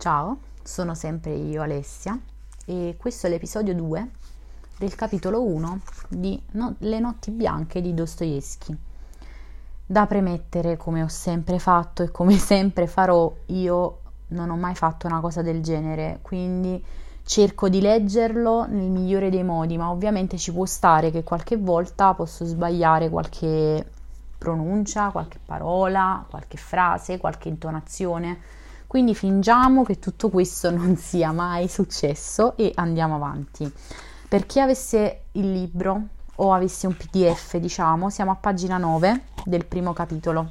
Ciao, sono sempre io Alessia e questo è l'episodio 2 del capitolo 1 di no- Le notti bianche di Dostoevsky. Da premettere, come ho sempre fatto e come sempre farò, io non ho mai fatto una cosa del genere, quindi cerco di leggerlo nel migliore dei modi, ma ovviamente ci può stare che qualche volta posso sbagliare qualche pronuncia, qualche parola, qualche frase, qualche intonazione quindi fingiamo che tutto questo non sia mai successo e andiamo avanti. Per chi avesse il libro o avesse un PDF, diciamo, siamo a pagina 9 del primo capitolo.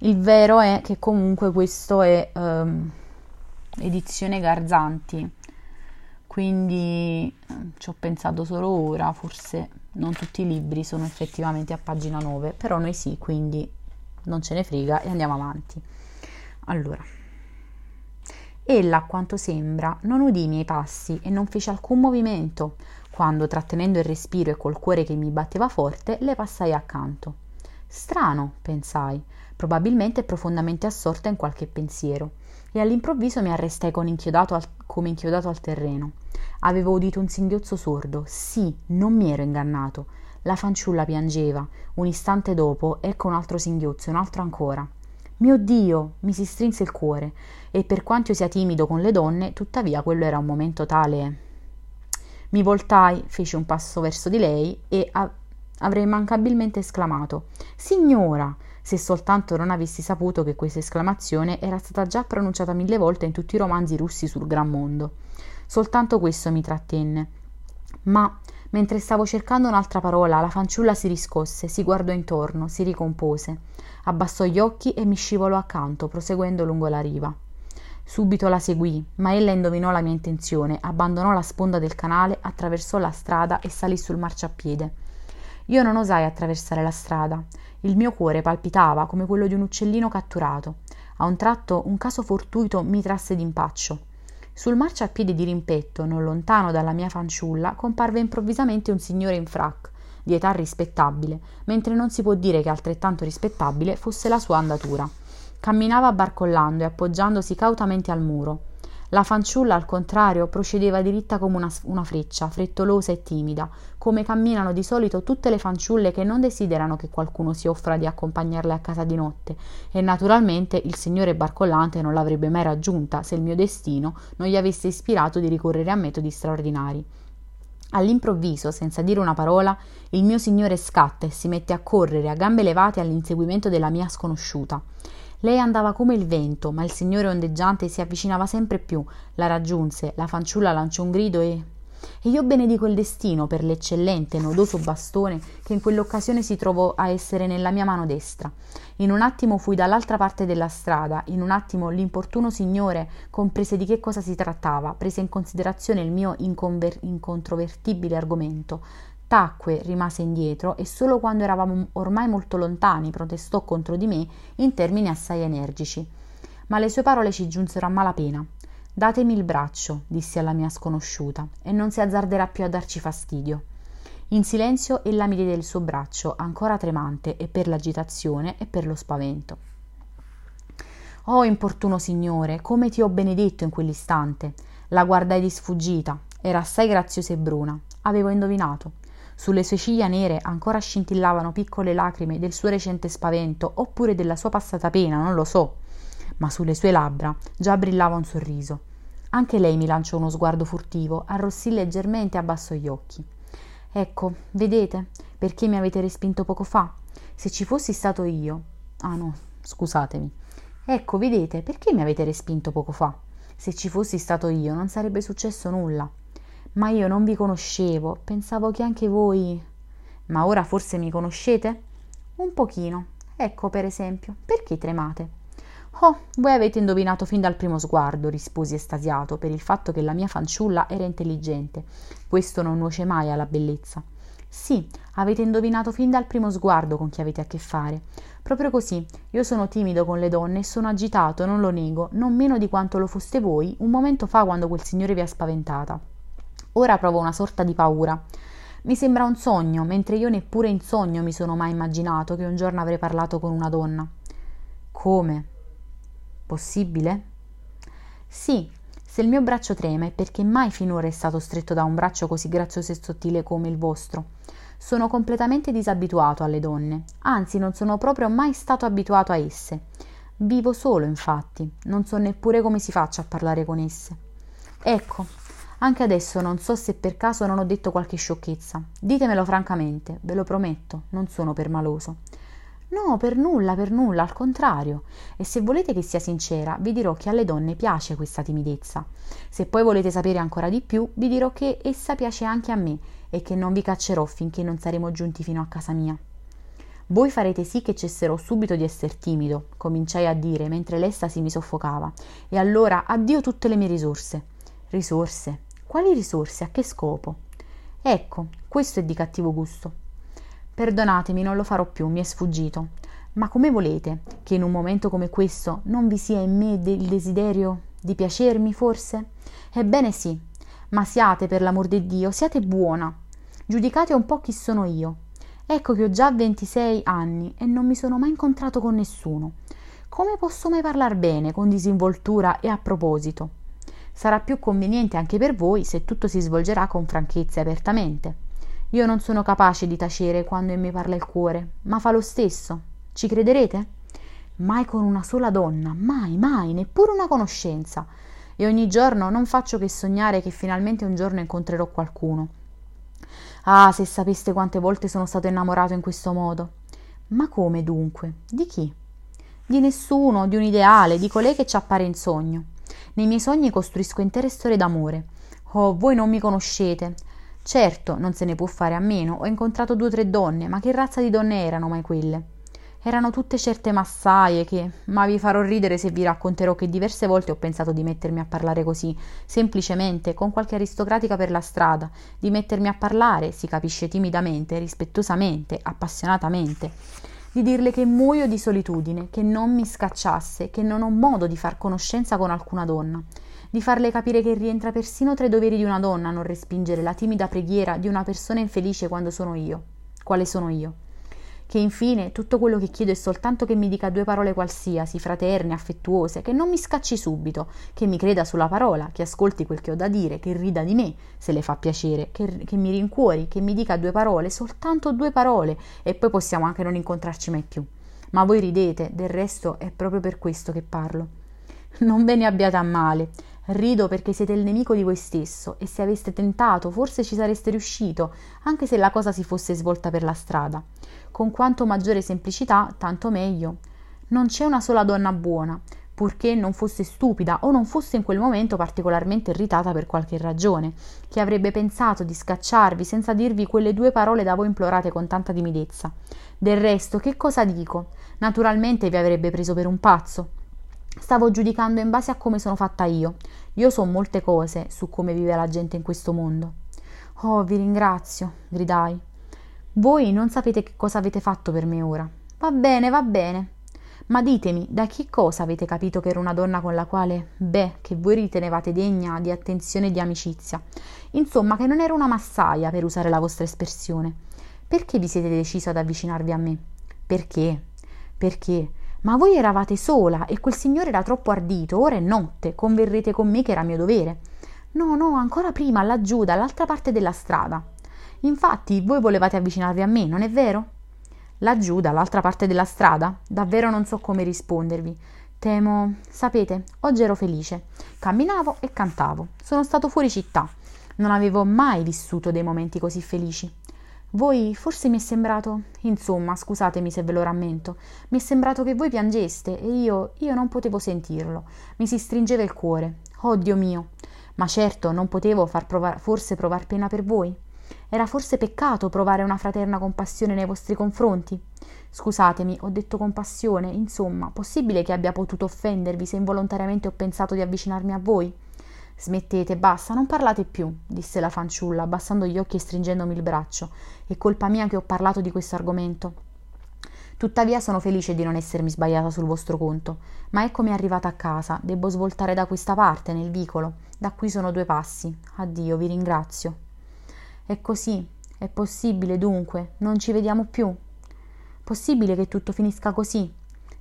Il vero è che comunque questo è um, edizione Garzanti, quindi ci ho pensato solo ora, forse non tutti i libri sono effettivamente a pagina 9, però noi sì, quindi non ce ne frega e andiamo avanti. Allora, ella, a quanto sembra, non udì i miei passi e non fece alcun movimento, quando, trattenendo il respiro e col cuore che mi batteva forte, le passai accanto. Strano, pensai, probabilmente profondamente assorta in qualche pensiero, e all'improvviso mi arrestai inchiodato al, come inchiodato al terreno. Avevo udito un singhiozzo sordo, sì, non mi ero ingannato. La fanciulla piangeva. Un istante dopo, ecco un altro singhiozzo, un altro ancora. Mio Dio! mi si strinse il cuore, e per quanto io sia timido con le donne, tuttavia quello era un momento tale. Mi voltai, feci un passo verso di lei e a- avrei mancabilmente esclamato Signora! se soltanto non avessi saputo che questa esclamazione era stata già pronunciata mille volte in tutti i romanzi russi sul gran mondo. Soltanto questo mi trattenne. Ma mentre stavo cercando un'altra parola, la fanciulla si riscosse, si guardò intorno, si ricompose abbassò gli occhi e mi scivolò accanto, proseguendo lungo la riva. Subito la seguì, ma ella indovinò la mia intenzione, abbandonò la sponda del canale, attraversò la strada e salì sul marciapiede. Io non osai attraversare la strada. Il mio cuore palpitava come quello di un uccellino catturato. A un tratto un caso fortuito mi trasse d'impaccio. Sul marciapiede di rimpetto, non lontano dalla mia fanciulla, comparve improvvisamente un signore in frac, di età rispettabile, mentre non si può dire che altrettanto rispettabile fosse la sua andatura. Camminava barcollando e appoggiandosi cautamente al muro. La fanciulla, al contrario, procedeva diritta come una, una, freccia, frettolosa e timida, come camminano di solito tutte le fanciulle che non desiderano che qualcuno si offra di accompagnarle a casa di notte, e naturalmente il signore barcollante non l'avrebbe mai raggiunta se il mio destino non gli avesse ispirato di ricorrere a metodi straordinari. All'improvviso, senza dire una parola, il mio signore scatta e si mette a correre a gambe levate all'inseguimento della mia sconosciuta. Lei andava come il vento, ma il signore ondeggiante si avvicinava sempre più, la raggiunse, la fanciulla lanciò un grido e e io benedico il destino per l'eccellente nodoso bastone che in quell'occasione si trovò a essere nella mia mano destra. In un attimo fui dall'altra parte della strada, in un attimo l'importuno signore comprese di che cosa si trattava, prese in considerazione il mio inconver- incontrovertibile argomento, tacque, rimase indietro e solo quando eravamo ormai molto lontani protestò contro di me in termini assai energici. Ma le sue parole ci giunsero a malapena. Datemi il braccio, dissi alla mia sconosciuta, e non si azzarderà più a darci fastidio. In silenzio ella mi diede il suo braccio, ancora tremante, e per l'agitazione e per lo spavento. Oh, importuno signore, come ti ho benedetto in quell'istante! La guardai di sfuggita, era assai graziosa e bruna. Avevo indovinato. Sulle sue ciglia nere ancora scintillavano piccole lacrime del suo recente spavento, oppure della sua passata pena, non lo so. Ma sulle sue labbra già brillava un sorriso. Anche lei mi lanciò uno sguardo furtivo, arrossì leggermente e abbassò gli occhi. Ecco, vedete, perché mi avete respinto poco fa? Se ci fossi stato io. Ah no, scusatemi. Ecco, vedete, perché mi avete respinto poco fa? Se ci fossi stato io non sarebbe successo nulla. Ma io non vi conoscevo, pensavo che anche voi. Ma ora forse mi conoscete? Un pochino. Ecco, per esempio, perché tremate? Oh, voi avete indovinato fin dal primo sguardo, risposi estasiato, per il fatto che la mia fanciulla era intelligente. Questo non nuoce mai alla bellezza. Sì, avete indovinato fin dal primo sguardo con chi avete a che fare. Proprio così, io sono timido con le donne e sono agitato, non lo nego, non meno di quanto lo foste voi un momento fa quando quel signore vi ha spaventata. Ora provo una sorta di paura. Mi sembra un sogno, mentre io neppure in sogno mi sono mai immaginato che un giorno avrei parlato con una donna. Come? Possibile? Sì, se il mio braccio trema è perché mai finora è stato stretto da un braccio così grazioso e sottile come il vostro. Sono completamente disabituato alle donne, anzi non sono proprio mai stato abituato a esse. Vivo solo, infatti, non so neppure come si faccia a parlare con esse. Ecco, anche adesso non so se per caso non ho detto qualche sciocchezza. Ditemelo francamente, ve lo prometto, non sono permaloso. No, per nulla, per nulla, al contrario. E se volete che sia sincera, vi dirò che alle donne piace questa timidezza. Se poi volete sapere ancora di più, vi dirò che essa piace anche a me e che non vi caccerò finché non saremo giunti fino a casa mia. Voi farete sì che cesserò subito di esser timido, cominciai a dire mentre l'estasi mi soffocava. E allora addio tutte le mie risorse. Risorse? Quali risorse? A che scopo? Ecco, questo è di cattivo gusto. Perdonatemi, non lo farò più, mi è sfuggito. Ma come volete che in un momento come questo non vi sia in me il desiderio di piacermi, forse? Ebbene sì, ma siate, per l'amor di Dio, siate buona. Giudicate un po' chi sono io. Ecco che ho già 26 anni e non mi sono mai incontrato con nessuno. Come posso mai parlar bene, con disinvoltura e a proposito? Sarà più conveniente anche per voi se tutto si svolgerà con franchezza e apertamente. Io non sono capace di tacere quando in me parla il cuore, ma fa lo stesso. Ci crederete? Mai con una sola donna, mai, mai, neppure una conoscenza. E ogni giorno non faccio che sognare che finalmente un giorno incontrerò qualcuno. Ah, se sapeste quante volte sono stato innamorato in questo modo. Ma come dunque? Di chi? Di nessuno, di un ideale, di colei che ci appare in sogno. Nei miei sogni costruisco intere storie d'amore. Oh, voi non mi conoscete. Certo, non se ne può fare a meno, ho incontrato due o tre donne, ma che razza di donne erano mai quelle? Erano tutte certe massaie che, ma vi farò ridere se vi racconterò che diverse volte ho pensato di mettermi a parlare così, semplicemente, con qualche aristocratica per la strada, di mettermi a parlare, si capisce timidamente, rispettosamente, appassionatamente, di dirle che muoio di solitudine, che non mi scacciasse, che non ho modo di far conoscenza con alcuna donna di farle capire che rientra persino tra i doveri di una donna non respingere la timida preghiera di una persona infelice quando sono io, quale sono io. Che infine tutto quello che chiedo è soltanto che mi dica due parole qualsiasi, fraterne, affettuose, che non mi scacci subito, che mi creda sulla parola, che ascolti quel che ho da dire, che rida di me, se le fa piacere, che, che mi rincuori, che mi dica due parole, soltanto due parole, e poi possiamo anche non incontrarci mai più. Ma voi ridete, del resto è proprio per questo che parlo. Non ve ne abbiate a male. Rido perché siete il nemico di voi stesso e se aveste tentato forse ci sareste riuscito, anche se la cosa si fosse svolta per la strada. Con quanto maggiore semplicità, tanto meglio. Non c'è una sola donna buona, purché non fosse stupida o non fosse in quel momento particolarmente irritata per qualche ragione, che avrebbe pensato di scacciarvi senza dirvi quelle due parole da voi implorate con tanta timidezza. Del resto, che cosa dico? Naturalmente vi avrebbe preso per un pazzo. Stavo giudicando in base a come sono fatta io. Io so molte cose su come vive la gente in questo mondo. Oh, vi ringrazio, gridai. Voi non sapete che cosa avete fatto per me ora. Va bene, va bene. Ma ditemi, da che cosa avete capito che ero una donna con la quale, beh, che voi ritenevate degna di attenzione e di amicizia? Insomma, che non ero una massaia, per usare la vostra espressione. Perché vi siete deciso ad avvicinarvi a me? Perché? Perché? Ma voi eravate sola e quel signore era troppo ardito, ora è notte, converrete con me che era mio dovere. No, no, ancora prima, laggiù, dall'altra parte della strada. Infatti, voi volevate avvicinarvi a me, non è vero? Laggiù, dall'altra parte della strada? Davvero non so come rispondervi. Temo. Sapete, oggi ero felice. Camminavo e cantavo. Sono stato fuori città. Non avevo mai vissuto dei momenti così felici. Voi forse mi è sembrato, insomma, scusatemi se ve lo rammento, mi è sembrato che voi piangeste e io, io non potevo sentirlo. Mi si stringeva il cuore. Oh Dio mio! Ma certo non potevo far provar, forse provar pena per voi? Era forse peccato provare una fraterna compassione nei vostri confronti? Scusatemi, ho detto compassione, insomma, possibile che abbia potuto offendervi se involontariamente ho pensato di avvicinarmi a voi? Smettete, basta, non parlate più, disse la fanciulla, abbassando gli occhi e stringendomi il braccio. È colpa mia che ho parlato di questo argomento. Tuttavia sono felice di non essermi sbagliata sul vostro conto, ma eccomi arrivata a casa, debbo svoltare da questa parte, nel vicolo. Da qui sono due passi. Addio, vi ringrazio. È così, è possibile dunque, non ci vediamo più. Possibile che tutto finisca così?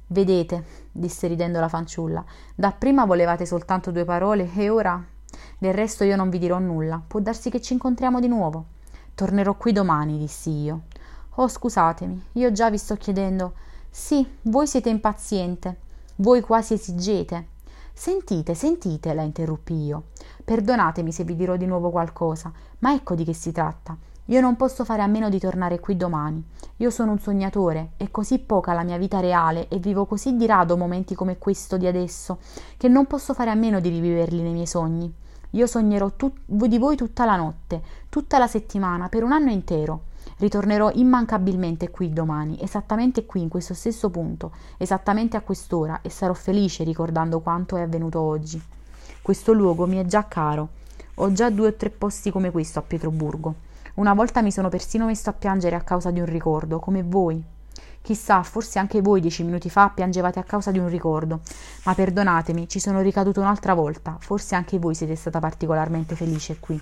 Vedete, disse ridendo la fanciulla, dapprima volevate soltanto due parole e ora. Del resto io non vi dirò nulla. Può darsi che ci incontriamo di nuovo. Tornerò qui domani, dissi io. Oh, scusatemi, io già vi sto chiedendo. Sì, voi siete impaziente. Voi quasi esigete. Sentite, sentite, la interruppi io. Perdonatemi se vi dirò di nuovo qualcosa, ma ecco di che si tratta. Io non posso fare a meno di tornare qui domani. Io sono un sognatore, è così poca la mia vita reale e vivo così di rado momenti come questo di adesso, che non posso fare a meno di riviverli nei miei sogni. Io sognerò tu- di voi tutta la notte, tutta la settimana, per un anno intero. Ritornerò immancabilmente qui domani, esattamente qui, in questo stesso punto, esattamente a quest'ora, e sarò felice ricordando quanto è avvenuto oggi. Questo luogo mi è già caro. Ho già due o tre posti come questo a Pietroburgo. Una volta mi sono persino messo a piangere a causa di un ricordo, come voi. Chissà, forse anche voi dieci minuti fa piangevate a causa di un ricordo. Ma perdonatemi, ci sono ricaduto un'altra volta. Forse anche voi siete stata particolarmente felice qui.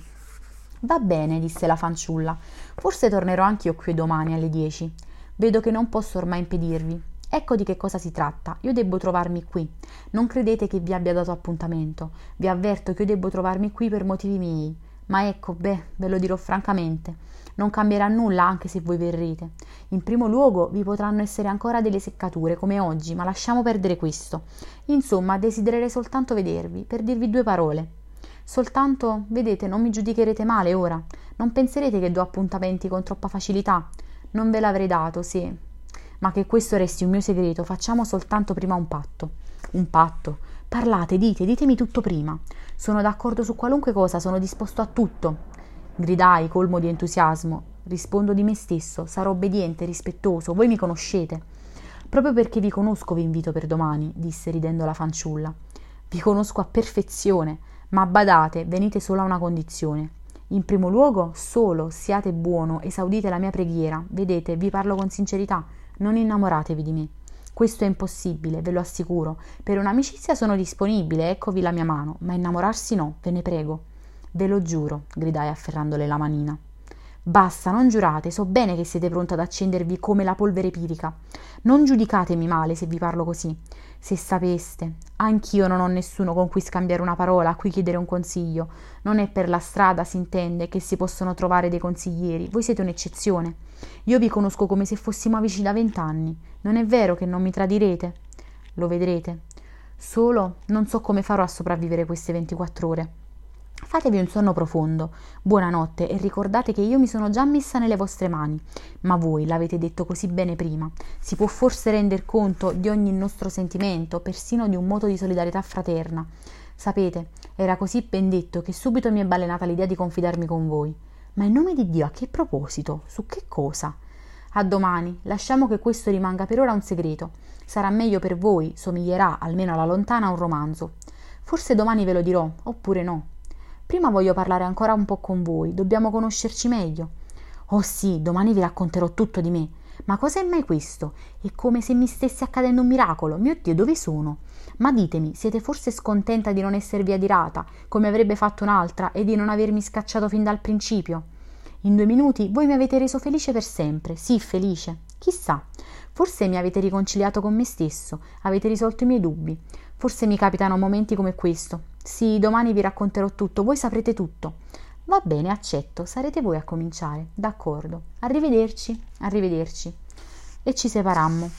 Va bene, disse la fanciulla. Forse tornerò anch'io qui domani alle dieci. Vedo che non posso ormai impedirvi. Ecco di che cosa si tratta. Io debbo trovarmi qui. Non credete che vi abbia dato appuntamento. Vi avverto che io debbo trovarmi qui per motivi miei. Ma ecco, beh, ve lo dirò francamente. Non cambierà nulla anche se voi verrete. In primo luogo vi potranno essere ancora delle seccature come oggi, ma lasciamo perdere questo. Insomma, desidererei soltanto vedervi, per dirvi due parole. Soltanto, vedete, non mi giudicherete male ora. Non penserete che do appuntamenti con troppa facilità. Non ve l'avrei dato, sì. Ma che questo resti un mio segreto, facciamo soltanto prima un patto. Un patto. Parlate, dite, ditemi tutto prima. Sono d'accordo su qualunque cosa, sono disposto a tutto. Gridai, colmo di entusiasmo. Rispondo di me stesso, sarò obbediente, rispettoso, voi mi conoscete. Proprio perché vi conosco vi invito per domani, disse ridendo la fanciulla. Vi conosco a perfezione. Ma badate, venite solo a una condizione. In primo luogo, solo siate buono, esaudite la mia preghiera. Vedete, vi parlo con sincerità, non innamoratevi di me. Questo è impossibile, ve lo assicuro. Per un'amicizia sono disponibile, eccovi la mia mano, ma innamorarsi no, ve ne prego. Ve lo giuro, gridai afferrandole la manina. Basta, non giurate, so bene che siete pronta ad accendervi come la polvere pirica. Non giudicatemi male se vi parlo così. Se sapeste, anch'io non ho nessuno con cui scambiare una parola, a cui chiedere un consiglio. Non è per la strada, si intende, che si possono trovare dei consiglieri. Voi siete un'eccezione. Io vi conosco come se fossimo amici da vent'anni. Non è vero che non mi tradirete? Lo vedrete. Solo non so come farò a sopravvivere queste 24 ore. Fatevi un sonno profondo, buonanotte e ricordate che io mi sono già messa nelle vostre mani, ma voi l'avete detto così bene prima. Si può forse render conto di ogni nostro sentimento, persino di un moto di solidarietà fraterna. Sapete, era così ben detto che subito mi è balenata l'idea di confidarmi con voi. Ma in nome di Dio, a che proposito? Su che cosa? A domani, lasciamo che questo rimanga per ora un segreto. Sarà meglio per voi, somiglierà, almeno alla lontana, a un romanzo. Forse domani ve lo dirò, oppure no. Prima voglio parlare ancora un po' con voi, dobbiamo conoscerci meglio. Oh sì, domani vi racconterò tutto di me. Ma cos'è mai questo? È come se mi stesse accadendo un miracolo. Mio Dio, dove sono? Ma ditemi, siete forse scontenta di non esservi adirata, come avrebbe fatto un'altra, e di non avermi scacciato fin dal principio? In due minuti voi mi avete reso felice per sempre, sì, felice. Chissà, forse mi avete riconciliato con me stesso, avete risolto i miei dubbi. Forse mi capitano momenti come questo, sì, domani vi racconterò tutto, voi saprete tutto. Va bene, accetto, sarete voi a cominciare. D'accordo. Arrivederci, arrivederci. E ci separammo.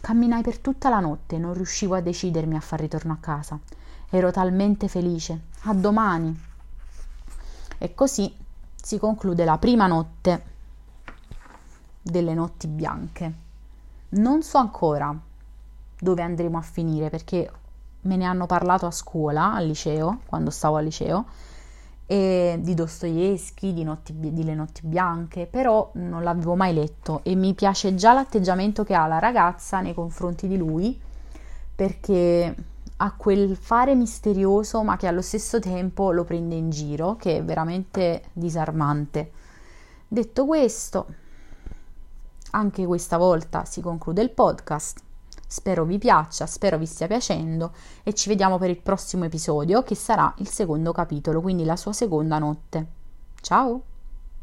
Camminai per tutta la notte, non riuscivo a decidermi a far ritorno a casa. Ero talmente felice. A domani. E così si conclude la prima notte delle notti bianche. Non so ancora dove andremo a finire perché me ne hanno parlato a scuola, al liceo, quando stavo al liceo, di Dostoevsky, di, notti, di Le notti bianche, però non l'avevo mai letto e mi piace già l'atteggiamento che ha la ragazza nei confronti di lui, perché ha quel fare misterioso ma che allo stesso tempo lo prende in giro, che è veramente disarmante. Detto questo, anche questa volta si conclude il podcast. Spero vi piaccia, spero vi stia piacendo e ci vediamo per il prossimo episodio che sarà il secondo capitolo, quindi la sua seconda notte. Ciao!